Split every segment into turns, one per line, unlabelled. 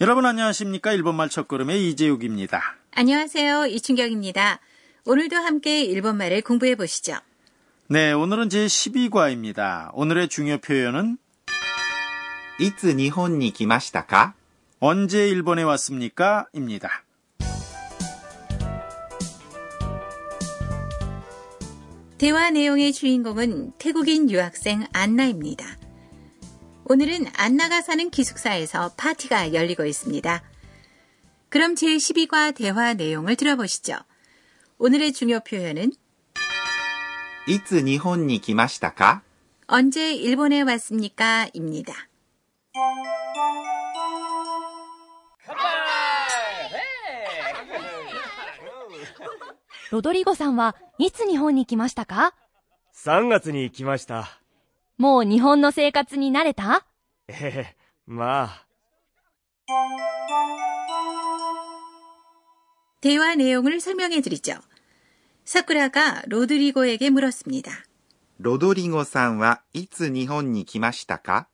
여러분 안녕하십니까? 일본말 첫걸음의 이재욱입니다.
안녕하세요. 이춘경입니다. 오늘도 함께 일본말을 공부해 보시죠.
네, 오늘은 제 12과입니다. 오늘의 중요 표현은
いつ日本に来ましたか
언제 일본에 왔습니까? 입니다.
대화 내용의 주인공은 태국인 유학생 안나입니다. 오늘은 안나가 사는 기숙사에서 파티가 열리고 있습니다. 그럼 제12과 대화 내용을 들어보시죠. 오늘의 중요 표현은
いつ日本に来ましたか
언제 일본에 왔습니까? 입니다.
네. ロドリゴさんはいつ日本に来ましたか
3月に来ました。
もう日本の生活に慣れた
ええ、まあ。
대화 내용을 설명해 드리죠. 사쿠라가 로드리고에게 물었습니다.
ロドリゴさんはいつ日本に来ましたか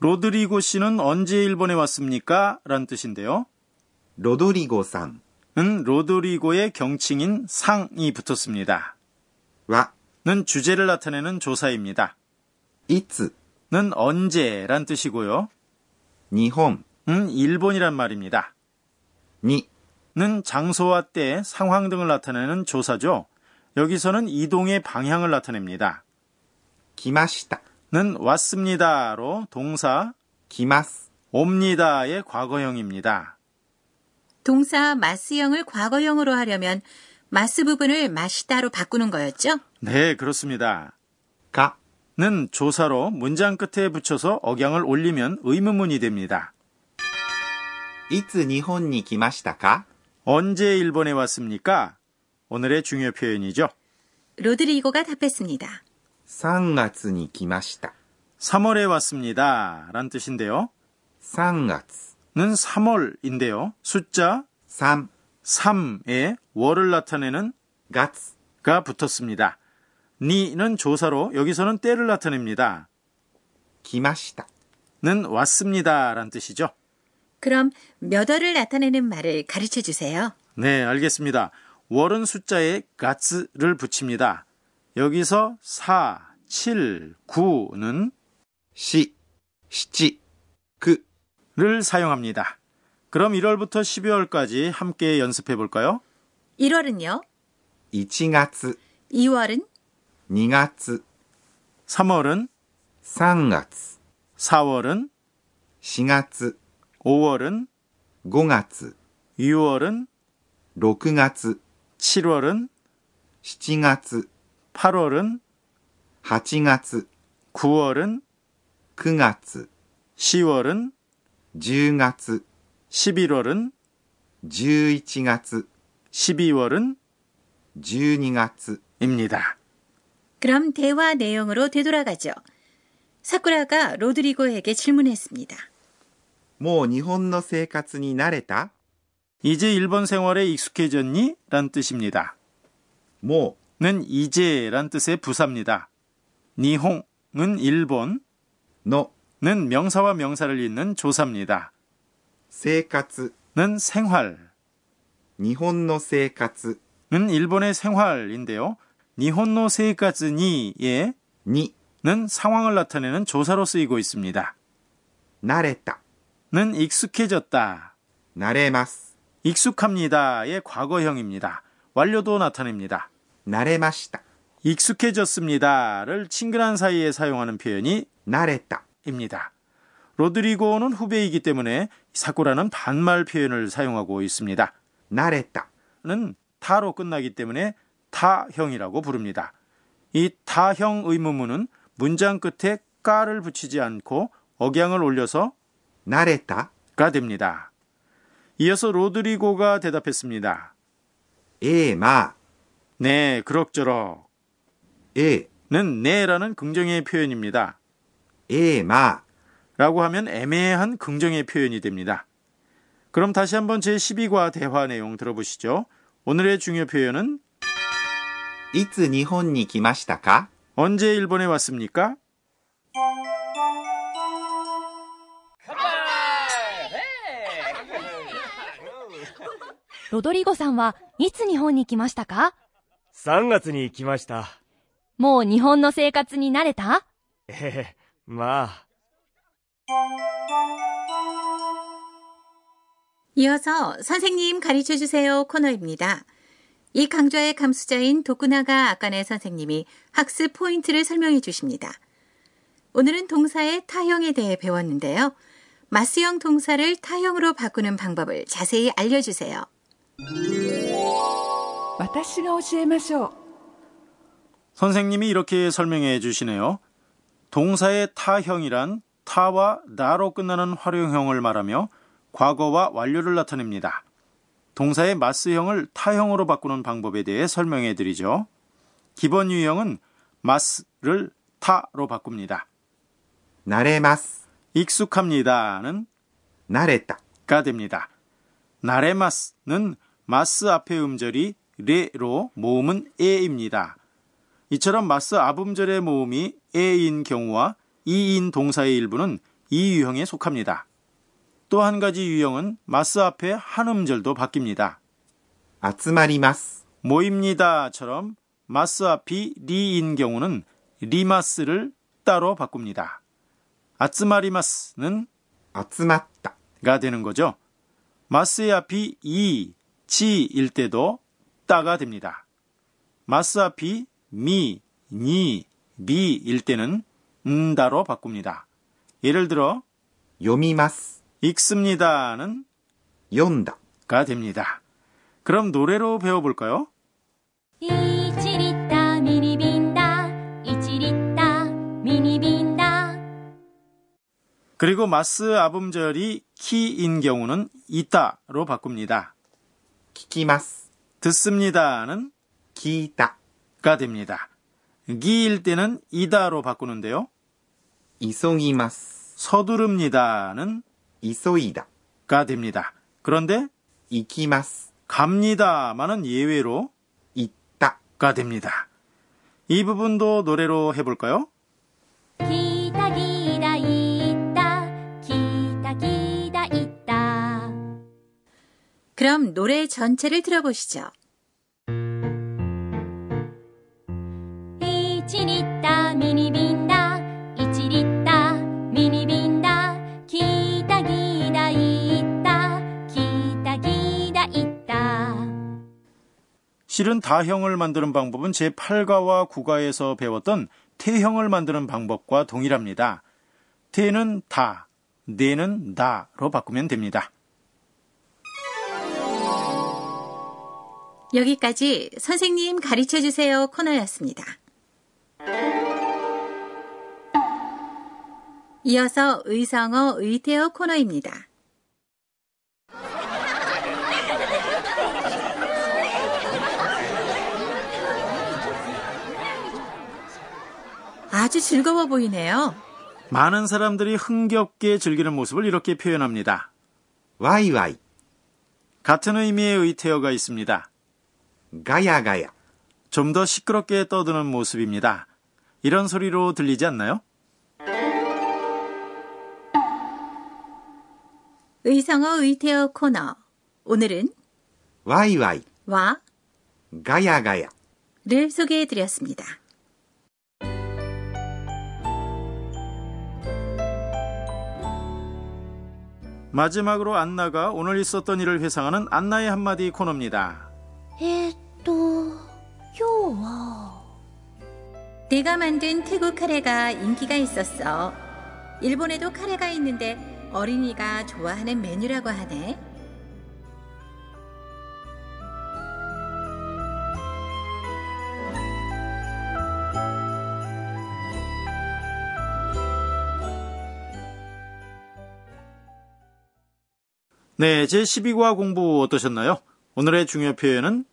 로드리고 씨는 언제 일본에 왔습니까? 라는 뜻인데요.
ロドリゴさん
은 로드리고의 경칭인 상이 붙었습니다.
は
는 주제를 나타내는 조사입니다.
いつ
는 언제란 뜻이고요.
니홈
은 일본이란 말입니다.
니
는 장소와 때, 상황 등을 나타내는 조사죠. 여기서는 이동의 방향을 나타냅니다.
기마시다
는 왔습니다로 동사
기마스
옵니다의 과거형입니다.
동사 마스형을 과거형으로 하려면 마스 부분을 마시다로 바꾸는 거였죠?
네, 그렇습니다.
가
는 조사로 문장 끝에 붙여서 억양을 올리면 의문문이 됩니다.
いつ日本に来ましたか
언제 일본에 왔습니까? 오늘의 중요 표현이죠.
로드리고가 답했습니다.
3月に来ました。
3월에 왔습니다. 란 뜻인데요.
3月。
는 3월인데요. 숫자
3
3에 월을 나타내는
月。
가 붙었습니다. 니는 조사로 여기서는 때를 나타냅니다. 기마시다는 왔습니다란 뜻이죠.
그럼 몇 월을 나타내는 말을 가르쳐 주세요.
네, 알겠습니다. 월은 숫자에 가츠를 붙입니다. 여기서 4, 7, 9는
시, 시치,
그를 사용합니다. 그럼 1월부터 12월까지 함께 연습해 볼까요?
1월은요?
1월
2월은
2月、
3월은
3月、
4월은
4月、
5월은
5月、
6월은
6月、
7월은
7月、
8월은
8月、
9월은
9月、
10월은
10月、
11월은
11月、
12월은
12月。
입니다.
그럼 대화 내용으로 되돌아가죠. 사쿠라가 로드리고에게 질문했습니다.
뭐 일본 생활에 나레다?
이제 일본 생활에 익숙해졌니? 란 뜻입니다. 뭐는 이제란 뜻의 부사입니다. 니홍은 일본, 너는 명사와 명사를 잇는 조사입니다. 생활는 생활,
일본의 생활
는 일본의 생활인데요. 니혼노 세이카즈니의 니는 상황을 나타내는 조사로 쓰이고 있습니다. 나레다는 익숙해졌다.
나레마스
익숙합니다의 과거형입니다. 완료도 나타냅니다.
나레마시다
익숙해졌습니다를 친근한 사이에 사용하는 표현이 나레다입니다. 로드리고는 후배이기 때문에 사쿠라는 반말 표현을 사용하고 있습니다. 나레다는 타로 끝나기 때문에 타형이라고 부릅니다. 이 타형 의문문은 문장 끝에 까를 붙이지 않고 억양을 올려서 나랬다가 됩니다. 이어서 로드리고가 대답했습니다.
에마
네, 그럭저럭 에는 네라는 긍정의 표현입니다.
에마
라고 하면 애매한 긍정의 표현이 됩니다. 그럼 다시 한번 제12과 대화 내용 들어보시죠. 오늘의 중요 표현은
いつ日本に来ましたか
언제 일본에 왔습니까?
ロドリゴさんはいつ日本に来ましたか
3月に来ました。
もう日本の生活に慣れた
ええ、まあ。
이어서 선생님 가르쳐 주세요 코너입니다. 이 강좌의 감수자인 도쿠나가 아까네 선생님이 학습 포인트를 설명해 주십니다. 오늘은 동사의 타형에 대해 배웠는데요. 마스형 동사를 타형으로 바꾸는 방법을 자세히 알려주세요.
私が教えましょう
선생님이 이렇게 설명해 주시네요. 동사의 타형이란 타와 나로 끝나는 활용형을 말하며 과거와 완료를 나타냅니다. 동사의 마스형을 타형으로 바꾸는 방법에 대해 설명해 드리죠. 기본 유형은 마스를 타로 바꿉니다.
나레마스
익숙합니다는 나레타가 됩니다. 나레마스는 마스 앞의 음절이 레로 모음은 에입니다. 이처럼 마스 앞음절의 모음이 에인 경우와 い인 동사의 일부는 이 유형에 속합니다. 또 한 가지 유형은 ます 앞에 한 음절도 바뀝니다.
아츠마리마스
모입니다처럼 마스 앞이 리인 경우는 리마스를 따로 바꿉니다. 아츠마리마스는 아츠마다가 되는 거죠. 마스의 앞이 이, 지일 때도 따가 됩니다. 마스 앞이 미, 니, 미일 때는 음다로 바꿉니다. 예를 들어
요미마스
읽습니다는 연다가 됩니다. 그럼 노래로 배워볼까요?
이치리따 미니 빈다 이치리따 미니 빈다
그리고 마스 아범절이 키인 경우는 있다로 바꿉니다.
키키마스
듣습니다는 기다가 됩니다. 기일 때는 이다로 바꾸는데요.
이송이마스
서두릅니다는 이소이다가 됩니다. 그런데
이키마스
갑니다만은 예외로 있다가 됩니다. 이 부분도 노래로 해볼까요?
기다 기다 있다 기다 기다 있다
그럼 노래 전체를 들어보시죠.
실은 다형을 만드는 방법은 제8가와 9가에서 배웠던 태형을 만드는 방법과 동일합니다. 태는 다, 네는 나로 바꾸면 됩니다.
여기까지 선생님 가르쳐 주세요 코너였습니다. 이어서 의성어 의태어 코너입니다. 아주 즐거워 보이네요.
많은 사람들이 흥겹게 즐기는 모습을 이렇게 표현합니다.
와이와이.
같은 의미의 의태어가 있습니다.
가야가야.
좀 더 시끄럽게 떠드는 모습입니다. 이런 소리로 들리지 않나요?
의성어 의태어 코너. 오늘은 와이와이와 가야가야를 소개해 드렸습니다.
마지막으로 안나가 오늘 있었던 일을 회상하는 안나의 한마디 코너입니다.
에또 요워.
내가 만든 태국 카레가 인기가 있었어. 일본에도 카레가 있는데 어린이가 좋아하는 메뉴라고 하네.
네, 제12과 공부 어떠셨나요? 오늘의 중요 표현은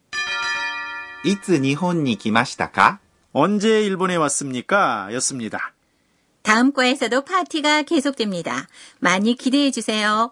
いつ日本に来ましたか
언제 일본에 왔습니까? 였습니다.
다음 과에서도 파티가 계속됩니다. 많이 기대해 주세요.